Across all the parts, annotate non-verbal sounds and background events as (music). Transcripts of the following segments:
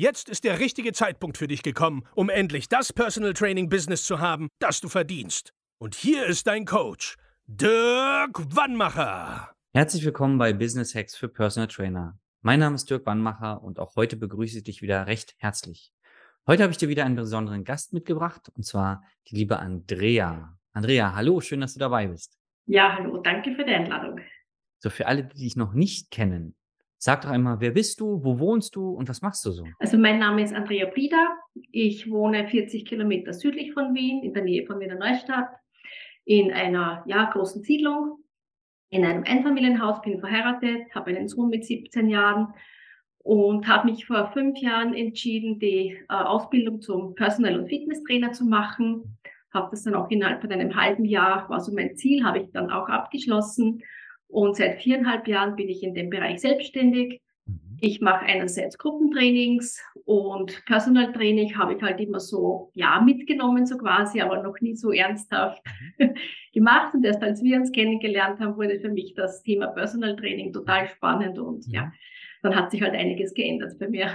Jetzt ist der richtige Zeitpunkt für dich gekommen, um endlich das Personal Training Business zu haben, das du verdienst. Und hier ist dein Coach, Dirk Wannmacher. Herzlich willkommen bei Business Hacks für Personal Trainer. Mein Name ist Dirk Wannmacher und auch heute begrüße ich dich wieder recht herzlich. Heute habe ich dir wieder einen besonderen Gast mitgebracht und zwar die liebe Andrea. Andrea, hallo, schön, dass du dabei bist. Ja, hallo, danke für die Einladung. So, für alle, die dich noch nicht kennen, sag doch einmal, wer bist du, wo wohnst du und was machst du so? Also mein Name ist Andrea Brida. Ich wohne 40 Kilometer südlich von Wien, in der Nähe von Wiener Neustadt, in einer ja, großen Siedlung, in einem Einfamilienhaus, bin verheiratet, habe einen Sohn mit 17 Jahren und habe mich vor fünf Jahren entschieden, die äh, Ausbildung zum Personal- und Fitnesstrainer zu machen. Habe das dann auch innerhalb von einem halben Jahr, war so mein Ziel, habe ich dann auch abgeschlossen. Und seit viereinhalb Jahren bin ich in dem Bereich selbstständig. Mhm. Ich mache einerseits Gruppentrainings und Personal Training habe ich halt immer so, ja, mitgenommen so quasi, aber noch nie so ernsthaft mhm. (laughs) gemacht. Und erst als wir uns kennengelernt haben, wurde für mich das Thema Personal Training total spannend und ja, ja dann hat sich halt einiges geändert bei mir.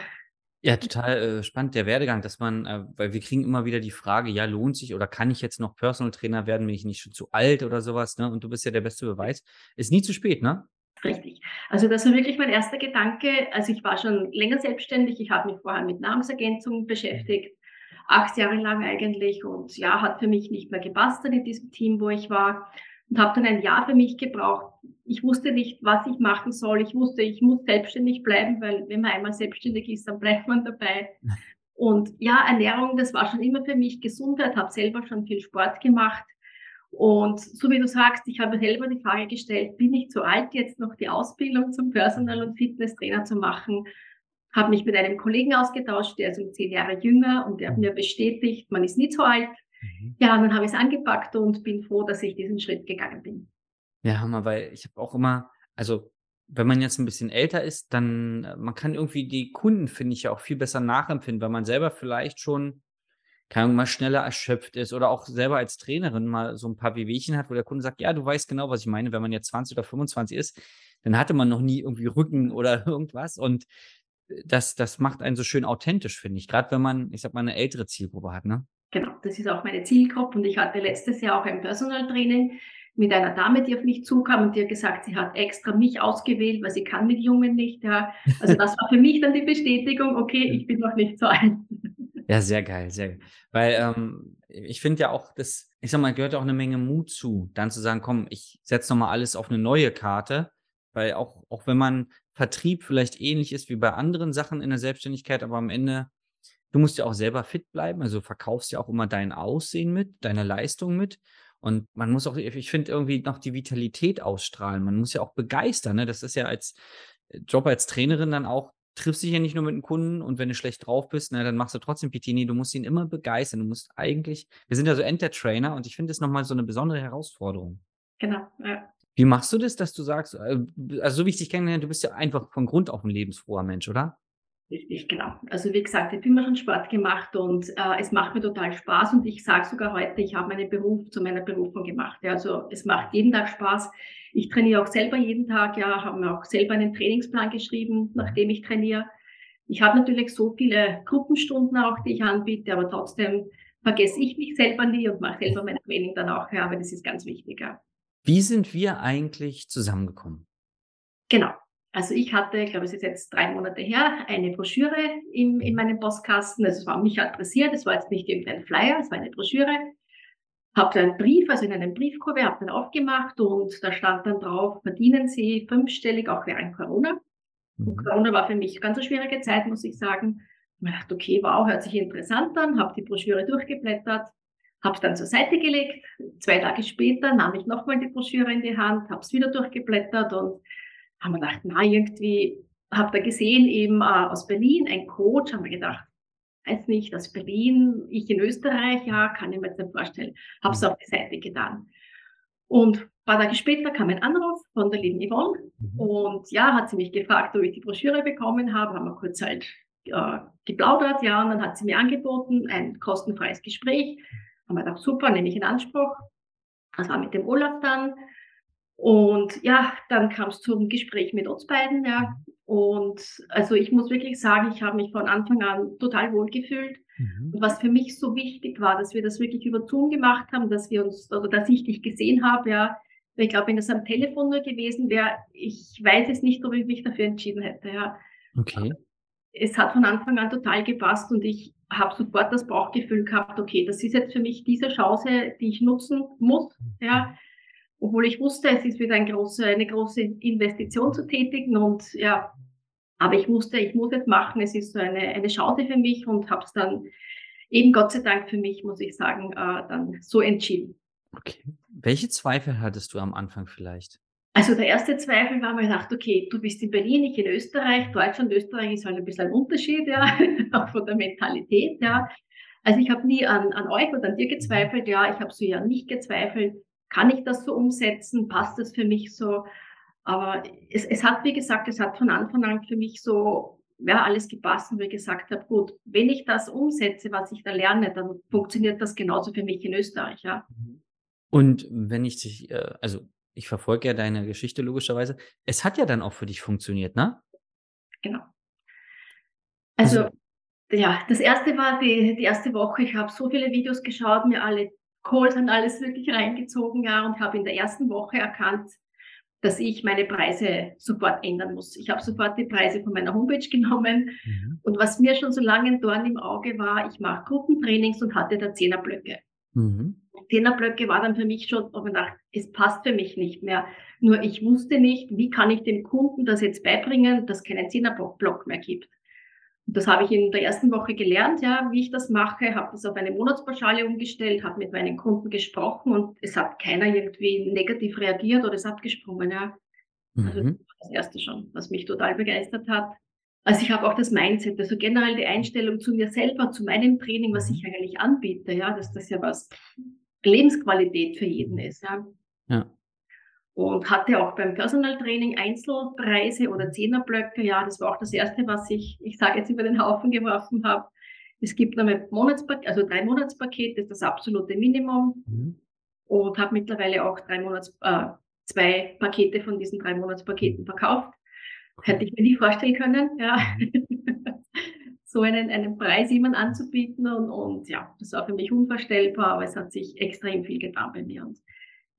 Ja, total äh, spannend der Werdegang, dass man, äh, weil wir kriegen immer wieder die Frage, ja, lohnt sich oder kann ich jetzt noch Personal Trainer werden, bin ich nicht schon zu alt oder sowas, ne? Und du bist ja der beste Beweis. Ist nie zu spät, ne? Richtig. Also das war wirklich mein erster Gedanke. Also ich war schon länger selbstständig. Ich habe mich vorher mit Nahrungsergänzung beschäftigt, acht Jahre lang eigentlich. Und ja, hat für mich nicht mehr gepasst in diesem Team, wo ich war und habe dann ein Jahr für mich gebraucht. Ich wusste nicht, was ich machen soll. Ich wusste, ich muss selbstständig bleiben, weil wenn man einmal selbstständig ist, dann bleibt man dabei. Und ja, Ernährung, das war schon immer für mich Gesundheit, habe selber schon viel Sport gemacht. Und so wie du sagst, ich habe selber die Frage gestellt, bin ich zu alt, jetzt noch die Ausbildung zum Personal- und Fitnesstrainer zu machen? Habe mich mit einem Kollegen ausgetauscht, der ist um zehn Jahre jünger und der hat mir bestätigt, man ist nie zu alt. Mhm. Ja, dann habe ich es angepackt und bin froh, dass ich diesen Schritt gegangen bin. Ja, Hammer, weil ich habe auch immer, also wenn man jetzt ein bisschen älter ist, dann, äh, man kann irgendwie die Kunden, finde ich, ja auch viel besser nachempfinden, weil man selber vielleicht schon, keine Ahnung, mal schneller erschöpft ist oder auch selber als Trainerin mal so ein paar Wehwehchen hat, wo der Kunde sagt, ja, du weißt genau, was ich meine. Wenn man jetzt 20 oder 25 ist, dann hatte man noch nie irgendwie Rücken (laughs) oder irgendwas und äh, das, das macht einen so schön authentisch, finde ich. Gerade wenn man, ich sag mal, eine ältere Zielgruppe hat, ne? Genau, das ist auch meine Zielgruppe. Und ich hatte letztes Jahr auch ein Personal Training mit einer Dame, die auf mich zukam und die hat gesagt, sie hat extra mich ausgewählt, weil sie kann mit Jungen nicht. Ja. Also das war für mich dann die Bestätigung, okay, ich bin noch nicht so alt. Ja, sehr geil, sehr geil. Weil ähm, ich finde ja auch, das, ich sag mal, gehört auch eine Menge Mut zu, dann zu sagen, komm, ich setze nochmal alles auf eine neue Karte, weil auch, auch wenn man Vertrieb vielleicht ähnlich ist wie bei anderen Sachen in der Selbstständigkeit, aber am Ende Du musst ja auch selber fit bleiben, also verkaufst ja auch immer dein Aussehen mit, deine Leistung mit. Und man muss auch, ich finde, irgendwie noch die Vitalität ausstrahlen. Man muss ja auch begeistern. Ne? Das ist ja als äh, Job als Trainerin dann auch, triffst dich ja nicht nur mit einem Kunden und wenn du schlecht drauf bist, na, dann machst du trotzdem. Nee, du musst ihn immer begeistern. Du musst eigentlich, wir sind ja so Enter-Trainer und ich finde das nochmal so eine besondere Herausforderung. Genau, ja. Wie machst du das, dass du sagst, äh, also so wie ich dich kennengelernt, du bist ja einfach von Grund auf ein lebensfroher Mensch, oder? Richtig, genau. Also wie gesagt, ich habe immer schon Sport gemacht und äh, es macht mir total Spaß und ich sage sogar heute, ich habe meinen Beruf zu meiner Berufung gemacht. Ja, also es macht jeden Tag Spaß. Ich trainiere auch selber jeden Tag, ja, habe mir auch selber einen Trainingsplan geschrieben, nachdem ich trainiere. Ich habe natürlich so viele Gruppenstunden auch, die ich anbiete, aber trotzdem vergesse ich mich selber nie und mache selber mein Training dann auch, ja, aber das ist ganz wichtig. Ja. Wie sind wir eigentlich zusammengekommen? Genau. Also ich hatte, ich glaube, es ist jetzt drei Monate her, eine Broschüre im, in meinem Postkasten. Also es war mich adressiert, es war jetzt nicht irgendein Flyer, es war eine Broschüre. Habe einen Brief, also in einem Briefkorb, habe dann aufgemacht und da stand dann drauf, verdienen Sie fünfstellig auch während Corona. Und mhm. Corona war für mich ganz eine schwierige Zeit, muss ich sagen. Ich dachte, okay, wow, hört sich interessant an, habe die Broschüre durchgeblättert, habe es dann zur Seite gelegt. Zwei Tage später nahm ich nochmal die Broschüre in die Hand, habe es wieder durchgeblättert und haben wir gedacht, na, irgendwie, habe da gesehen, eben äh, aus Berlin, ein Coach, haben wir gedacht, weiß nicht, aus Berlin, ich in Österreich, ja, kann ich mir jetzt nicht vorstellen. Habe es Mhm. auf die Seite getan. Und ein paar Tage später kam ein Anruf von der lieben Yvonne Mhm. und ja, hat sie mich gefragt, ob ich die Broschüre bekommen habe, haben wir kurz halt äh, geplaudert, ja, und dann hat sie mir angeboten, ein kostenfreies Gespräch. Haben wir gedacht, super, nehme ich in Anspruch. Das war mit dem Olaf dann. Und ja, dann kam es zum Gespräch mit uns beiden, ja. Und also ich muss wirklich sagen, ich habe mich von Anfang an total wohl gefühlt. Mhm. Und was für mich so wichtig war, dass wir das wirklich über Zoom gemacht haben, dass wir uns, oder dass ich dich gesehen habe, ja. Ich glaube, wenn das am Telefon nur gewesen wäre, ich weiß es nicht, ob ich mich dafür entschieden hätte, ja. Okay. Es hat von Anfang an total gepasst und ich habe sofort das Bauchgefühl gehabt, okay, das ist jetzt für mich diese Chance, die ich nutzen muss, ja. Obwohl ich wusste, es ist wieder ein große, eine große Investition zu tätigen und ja, aber ich wusste, ich muss es machen, es ist so eine, eine Chance für mich und habe es dann eben Gott sei Dank für mich, muss ich sagen, äh, dann so entschieden. Okay. Welche Zweifel hattest du am Anfang vielleicht? Also der erste Zweifel war mir gedacht, okay, du bist in Berlin, ich in Österreich. Deutschland, Österreich ist halt ein bisschen ein Unterschied, ja, (laughs) auch von der Mentalität, ja. Also ich habe nie an, an euch oder an dir gezweifelt, ja, ich habe so ja nicht gezweifelt. Kann ich das so umsetzen? Passt das für mich so? Aber es, es hat, wie gesagt, es hat von Anfang an für mich so, ja, alles gepasst und wie gesagt habe, gut, wenn ich das umsetze, was ich da lerne, dann funktioniert das genauso für mich in Österreich, ja. Und wenn ich dich, äh, also ich verfolge ja deine Geschichte logischerweise. Es hat ja dann auch für dich funktioniert, ne? Genau. Also, Also- ja, das erste war die, die erste Woche. Ich habe so viele Videos geschaut, mir alle Calls und alles wirklich reingezogen, ja, und habe in der ersten Woche erkannt, dass ich meine Preise sofort ändern muss. Ich habe sofort die Preise von meiner Homepage genommen. Mhm. Und was mir schon so lange ein Dorn im Auge war, ich mache Gruppentrainings und hatte da Zehnerblöcke. Mhm. Zehnerblöcke war dann für mich schon, ob man dachte, es passt für mich nicht mehr. Nur ich wusste nicht, wie kann ich dem Kunden das jetzt beibringen, dass es keinen Zehnerblock mehr gibt. Das habe ich in der ersten Woche gelernt, ja, wie ich das mache, habe das auf eine Monatspauschale umgestellt, habe mit meinen Kunden gesprochen und es hat keiner irgendwie negativ reagiert oder ist abgesprungen, ja. Also Mhm. das war das erste schon, was mich total begeistert hat. Also ich habe auch das Mindset, also generell die Einstellung zu mir selber, zu meinem Training, was Mhm. ich eigentlich anbiete, ja, dass das ja was Lebensqualität für jeden ist, ja. Ja. Und hatte auch beim Personal Training Einzelpreise oder Zehnerblöcke, ja, das war auch das erste, was ich, ich sage jetzt über den Haufen geworfen habe. Es gibt einmal Monatspaket, also drei Monatspaket, das ist das absolute Minimum Mhm. und habe mittlerweile auch drei Monats, äh, zwei Pakete von diesen drei Monatspaketen verkauft. Hätte ich mir nie vorstellen können, ja. (laughs) so einen, einen Preis jemand anzubieten und, und ja, das war für mich unvorstellbar, aber es hat sich extrem viel getan bei mir und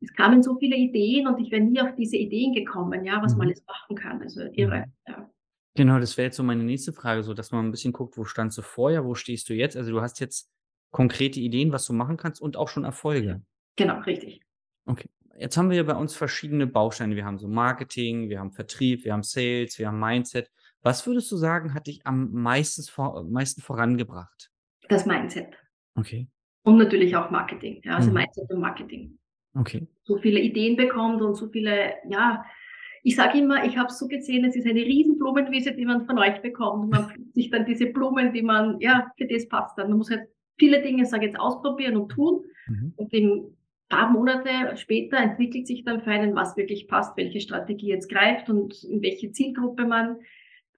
es kamen so viele Ideen und ich wäre nie auf diese Ideen gekommen, ja, was man Mhm. alles machen kann, also irre, ja. Genau, das wäre jetzt so meine nächste Frage, so dass man ein bisschen guckt, wo standst du vorher, wo stehst du jetzt? Also du hast jetzt konkrete Ideen, was du machen kannst und auch schon Erfolge. Genau, richtig. Okay. Jetzt haben wir ja bei uns verschiedene Bausteine. Wir haben so Marketing, wir haben Vertrieb, wir haben Sales, wir haben Mindset. Was würdest du sagen, hat dich am meisten, vor, meisten vorangebracht? Das Mindset Okay. und natürlich auch Marketing, ja, also Mhm. Mindset und Marketing. Okay. so viele Ideen bekommt und so viele, ja, ich sage immer, ich habe es so gesehen, es ist eine riesen Blumenwiese, die man von euch bekommt und man (laughs) pflückt sich dann diese Blumen, die man, ja, für das passt dann. Man muss halt viele Dinge, sage jetzt, ausprobieren und tun Mhm. und in paar Monate später entwickelt sich dann für einen, was wirklich passt, welche Strategie jetzt greift und in welche Zielgruppe man,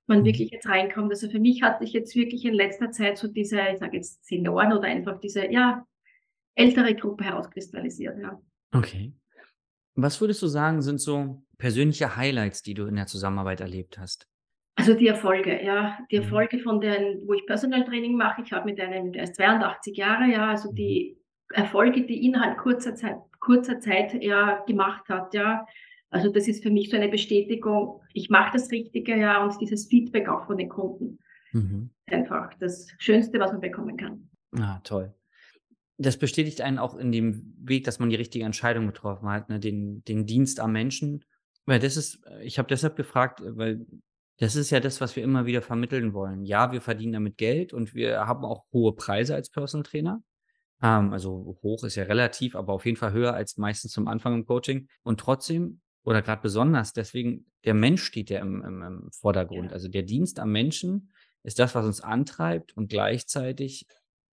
man Mhm. wirklich jetzt reinkommt. Also für mich hat sich jetzt wirklich in letzter Zeit so diese, ich sage jetzt Senioren oder einfach diese, ja, ältere Gruppe herauskristallisiert, ja. Okay. Was würdest du sagen, sind so persönliche Highlights, die du in der Zusammenarbeit erlebt hast? Also die Erfolge, ja, die Mhm. Erfolge von den, wo ich Personal Training mache. Ich habe mit einem, der ist 82 Jahre, ja, also die Erfolge, die innerhalb kurzer Zeit, kurzer Zeit er gemacht hat, ja. Also das ist für mich so eine Bestätigung, ich mache das Richtige, ja, und dieses Feedback auch von den Kunden. Mhm. Einfach das Schönste, was man bekommen kann. Ah, toll. Das bestätigt einen auch in dem Weg, dass man die richtige Entscheidung getroffen hat, ne? Den, den Dienst am Menschen. Weil das ist, äh, ich habe deshalb gefragt, äh, weil das ist ja das, was wir immer wieder vermitteln wollen. Ja, wir verdienen damit Geld und wir haben auch hohe Preise als Personal Trainer. Ähm, also hoch ist ja relativ, aber auf jeden Fall höher als meistens zum Anfang im Coaching. Und trotzdem, oder gerade besonders, deswegen, der Mensch steht ja im, im, im Vordergrund. Ja. Also der Dienst am Menschen ist das, was uns antreibt und gleichzeitig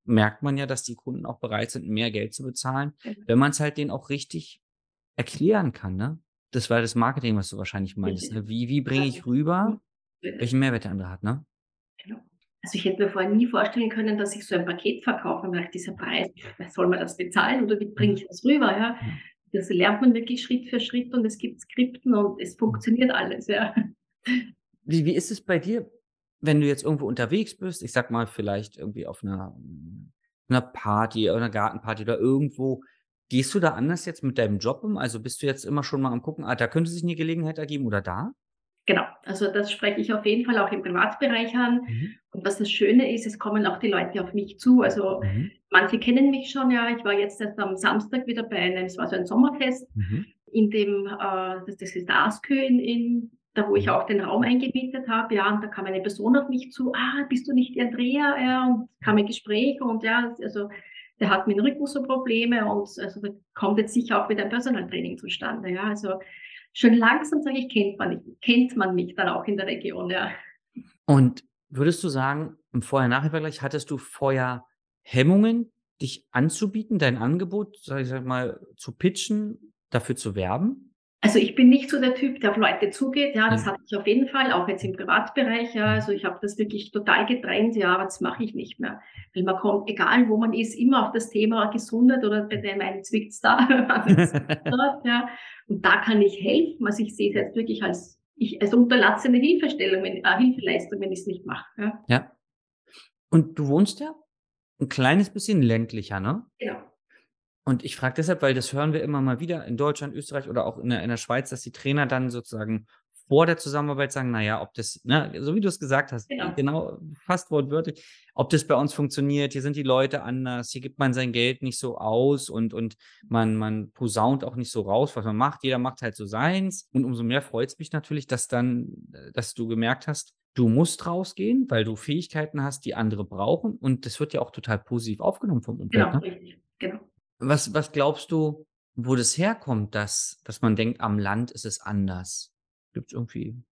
merkt man ja, dass die Kunden auch bereit sind, mehr Geld zu bezahlen, Mhm. wenn man es halt denen auch richtig erklären kann, ne? Das war das Marketing, was du wahrscheinlich meinst, ne? Wie wie bringe ich Ja. rüber, welchen Mehrwert der andere hat, ne? Genau. Also ich hätte mir vorher nie vorstellen können, dass ich so ein Paket verkaufe, weil dieser Preis, wer soll man das bezahlen oder wie bringe Mhm. ich das rüber? Ja. Das lernt man wirklich Schritt für Schritt und es gibt Skripten und es funktioniert alles, ja. Wie wie ist es bei dir, wenn du jetzt irgendwo unterwegs bist, ich sage mal, vielleicht irgendwie auf 'ner 'ner Party oder 'ner Gartenparty oder irgendwo, gehst du da anders jetzt mit deinem Job um? Also, bist du jetzt immer schon mal am Gucken: „Ah, da könnte sich 'ne Gelegenheit ergeben“ oder da? Genau, also das spreche ich auf jeden Fall auch im Privatbereich an. Mhm. Und was das Schöne ist, es kommen auch die Leute auf mich zu. Also Mhm. manche kennen mich schon, ja. Ich war jetzt erst am Samstag wieder bei einem es war so ein Sommerfest Mhm. in dem, äh das das ist der Askö in in da wo ich Mhm. auch den Raum eingemietet habe, ja. Und da kam eine Person auf mich zu: „Ah, bist du nicht Andrea?“ Ja, und kam ein Gespräch und ja, also der hat mit dem Rücken so Probleme und also da kommt jetzt sicher auch wieder ein Personal Training zustande, ja. Also schon langsam, sage ich, kennt man mich kennt man mich dann auch in der Region, ja. Und würdest du sagen, im Vorher-Nachher-Vergleich, hattest du vorher Hemmungen, dich anzubieten, dein Angebot, sage ich mal, zu pitchen, dafür zu werben? Also ich bin nicht so der Typ, der auf Leute zugeht, ja, das hatte ich auf jeden Fall, auch jetzt im Privatbereich, ja. Also ich habe das wirklich total getrennt, ja, aber das mache ich nicht mehr. Weil man kommt, egal wo man ist, immer auf das Thema Gesundheit oder bei dem einen zwickt's da, (laughs) (laughs) dort, ja. Und da kann ich helfen. Also ich sehe es jetzt wirklich als ich als unterlassene Hilfestellung, wenn äh, Hilfeleistung, wenn ich's nicht mache, ja. Ja. Und du wohnst ja 'n kleines bisschen ländlicher, ne? Genau. Und ich frage deshalb, weil das hören wir immer mal wieder in Deutschland, Österreich oder auch in der in der Schweiz, dass die Trainer dann sozusagen vor der Zusammenarbeit sagen: „Na ja, ob das“ ne, so wie du's gesagt hast, Genau. genau, fast wortwörtlich, „ob das bei uns funktioniert, hier sind die Leute anders, hier gibt man sein Geld nicht so aus und und man man posaunt auch nicht so raus, was man macht. Jeder macht halt so seins.“ Und umso mehr freut's mich natürlich, dass dann äh, dass du gemerkt hast, du musst rausgehen, weil du Fähigkeiten hast, die andere brauchen. Und das wird ja auch total positiv aufgenommen vom Umfeld, Genau, ne? richtig, genau. Was was glaubst du, wo das herkommt, dass dass man denkt, am Land ist es anders? Gibt's irgendwie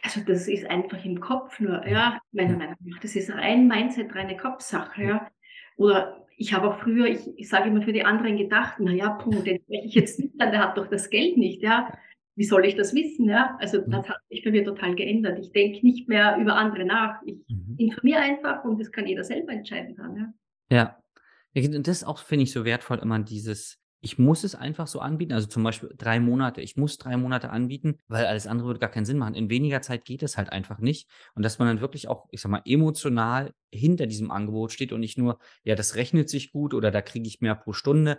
Also das ist einfach im Kopf nur, Ja. meiner. Meinung nach. Das ist rein Mindset, reine Kopfsache, Ja. Oder ich habe auch früher ich ich sage immer für die anderen gedacht: „Na ja, puh, den spreche ich jetzt nicht an, der hat doch das Geld nicht, ja. Wie soll ich das wissen, ja?“ Also das hat sich bei mir total geändert. Ich denke nicht mehr über andere nach. Ich Mhm. informiere einfach und das kann jeder selber entscheiden dann, ja. Ja. Ja, und das auch finde ich so wertvoll immer dieses ich muss es einfach so anbieten, also zum Beispiel 3 Monate. Ich muss 3 Monate anbieten, weil alles andere würde gar keinen Sinn machen. In weniger Zeit geht es halt einfach nicht. Und dass man dann wirklich auch, ich sage mal, emotional hinter diesem Angebot steht und nicht nur: „Ja, das rechnet sich gut“ oder „da kriege ich mehr pro Stunde.“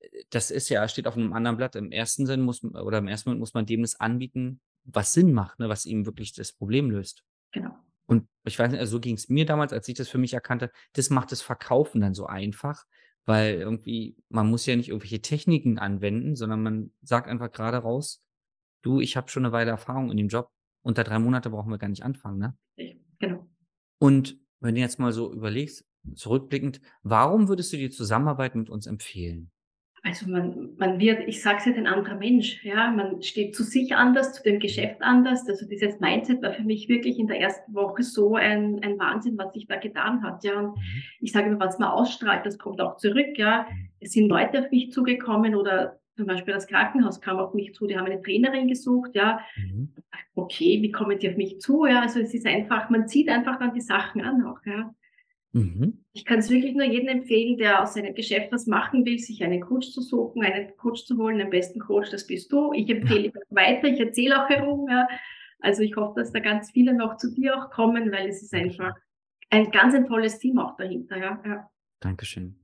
Äh, das ist ja steht auf 'nem anderen Blatt. Im ersten Sinn muss oder im ersten Moment muss man dem das anbieten, was Sinn macht, ne, was ihm wirklich das Problem löst. Genau. Und ich weiß nicht, also so ging's mir damals, als ich das für mich erkannte. Das macht das Verkaufen dann so einfach, weil irgendwie man muss ja nicht irgendwelche Techniken anwenden, sondern man sagt einfach grade raus: „Du, ich habe schon 'ne Weile Erfahrung in dem Job. Unter 3 Monate brauchen wir gar nicht anfangen“, ne? Genau. Und wenn du jetzt mal so überlegst, zurückblickend, warum würdest du die Zusammenarbeit mit uns empfehlen? Also man man wird ich sage es jetzt, ein anderer Mensch, ja. Man steht zu sich anders, zu dem Geschäft anders. Also dieses Mindset war für mich wirklich in der ersten Woche so ein ein Wahnsinn, was sich da getan hat, ja. Und Mhm. ich sage immer, was man ausstrahlt, das kommt auch zurück, ja. Es sind Leute auf mich zugekommen oder zum Beispiel das Krankenhaus kam auf mich zu, die haben eine Trainerin gesucht, ja. Mhm. Okay, wie kommen die auf mich zu, ja? Also es ist einfach man zieht einfach dann die Sachen an auch, ja. Mhm. Ich kann's wirklich nur jedem empfehlen, der aus seinem Geschäft was machen will, sich einen Coach zu suchen, einen Coach zu holen, den besten Coach, das bist du. Ich empfehle das weiter, ich erzähle auch herum, ja. Also ich hoffe, dass da ganz viele noch zu dir auch kommen, weil es ist einfach ein ganz ein tolles Team auch dahinter, ja, ja. Dankeschön.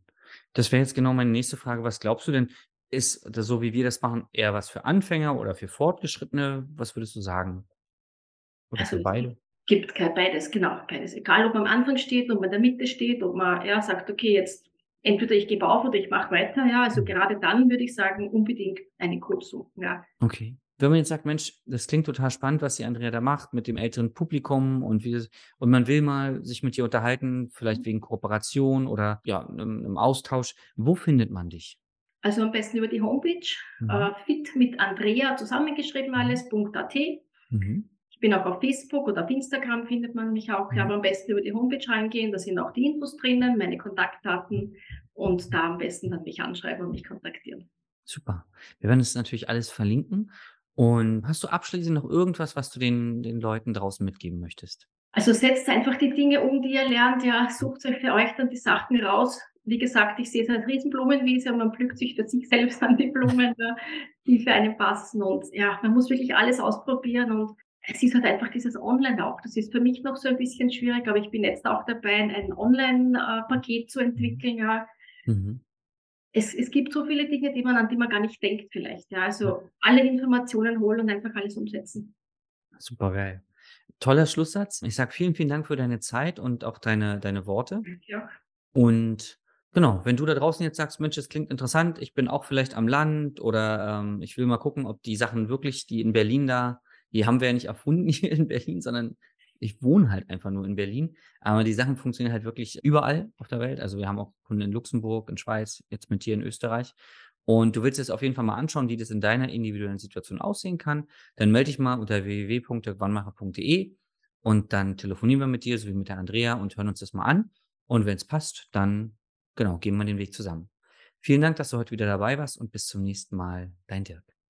Das wäre jetzt genau meine nächste Frage. Was glaubst du denn, ist das so, wie wir das machen, eher was für Anfänger oder für Fortgeschrittene? Was würdest du sagen? Oder Also für es beide? Gibt kei beides, genau, beides. Egal, ob man am Anfang steht, ob man in der Mitte steht, ob man, ja, sagt: „Okay, jetzt entweder ich gebe auf oder ich mache weiter“, ja. Also Mhm. gerade dann würde ich sagen, unbedingt einen Coach suchen, ja. Okay. Wenn man jetzt sagt: „Mensch, das klingt total spannend, was die Andrea da macht mit dem älteren Publikum und wie das und man will mal sich mit dir unterhalten, vielleicht wegen Kooperation oder, ja, 'nem 'nem Austausch.“ Wo findet man dich? Also am besten über die Homepage, Mhm. äh, fit mit Andrea zusammengeschrieben Mhm. alles, .at. Mhm. Ich bin auch auf Facebook oder auf Instagram findet man mich auch. Ja, aber am besten über die Homepage reingehen, da sind auch die Infos drinnen, meine Kontaktdaten und da am besten dann mich anschreiben und mich kontaktieren. Super. Wir werden es natürlich alles verlinken. Und hast du abschließend noch irgendwas, was du den, den Leuten draußen mitgeben möchtest? Also setzt einfach die Dinge um, die ihr lernt. Ja, sucht euch für euch dann die Sachen raus. Wie gesagt, ich sehe es als Riesenblumenwiese und man pflückt sich für sich (laughs) selbst an die Blumen, die für einen passen. Und ja, man muss wirklich alles ausprobieren und es ist halt einfach dieses Online auch. Das ist für mich noch so ein bisschen schwierig, aber ich bin jetzt auch dabei, ein Online-Paket zu entwickeln. Ja. Mhm. Es, es gibt so viele Dinge, die man, an die man gar nicht denkt vielleicht. Ja. Also alle Informationen holen und einfach alles umsetzen. Super geil. Toller Schlusssatz. Ich sage vielen, vielen Dank für deine Zeit und auch deine, deine Worte. Ja. Und genau, wenn du da draußen jetzt sagst, Mensch, das klingt interessant, ich bin auch vielleicht am Land oder ähm, ich will mal gucken, ob die Sachen wirklich, die in Berlin da die haben wir ja nicht erfunden (laughs) hier in Berlin, sondern ich wohne halt einfach nur in Berlin. Aber die Sachen funktionieren halt wirklich überall auf der Welt. Also wir haben auch Kunden in Luxemburg, in Schweiz, jetzt mit dir in Österreich. Und du willst es auf jeden Fall mal anschauen, wie das in deiner individuellen Situation aussehen kann. Dann melde dich mal unter www.wannmacher.de und dann telefonieren wir mit dir, so wie mit der Andrea und hören uns das mal an. Und wenn es passt, dann genau, gehen wir den Weg zusammen. Vielen Dank, dass du heute wieder dabei warst und bis zum nächsten Mal. Dein Dirk.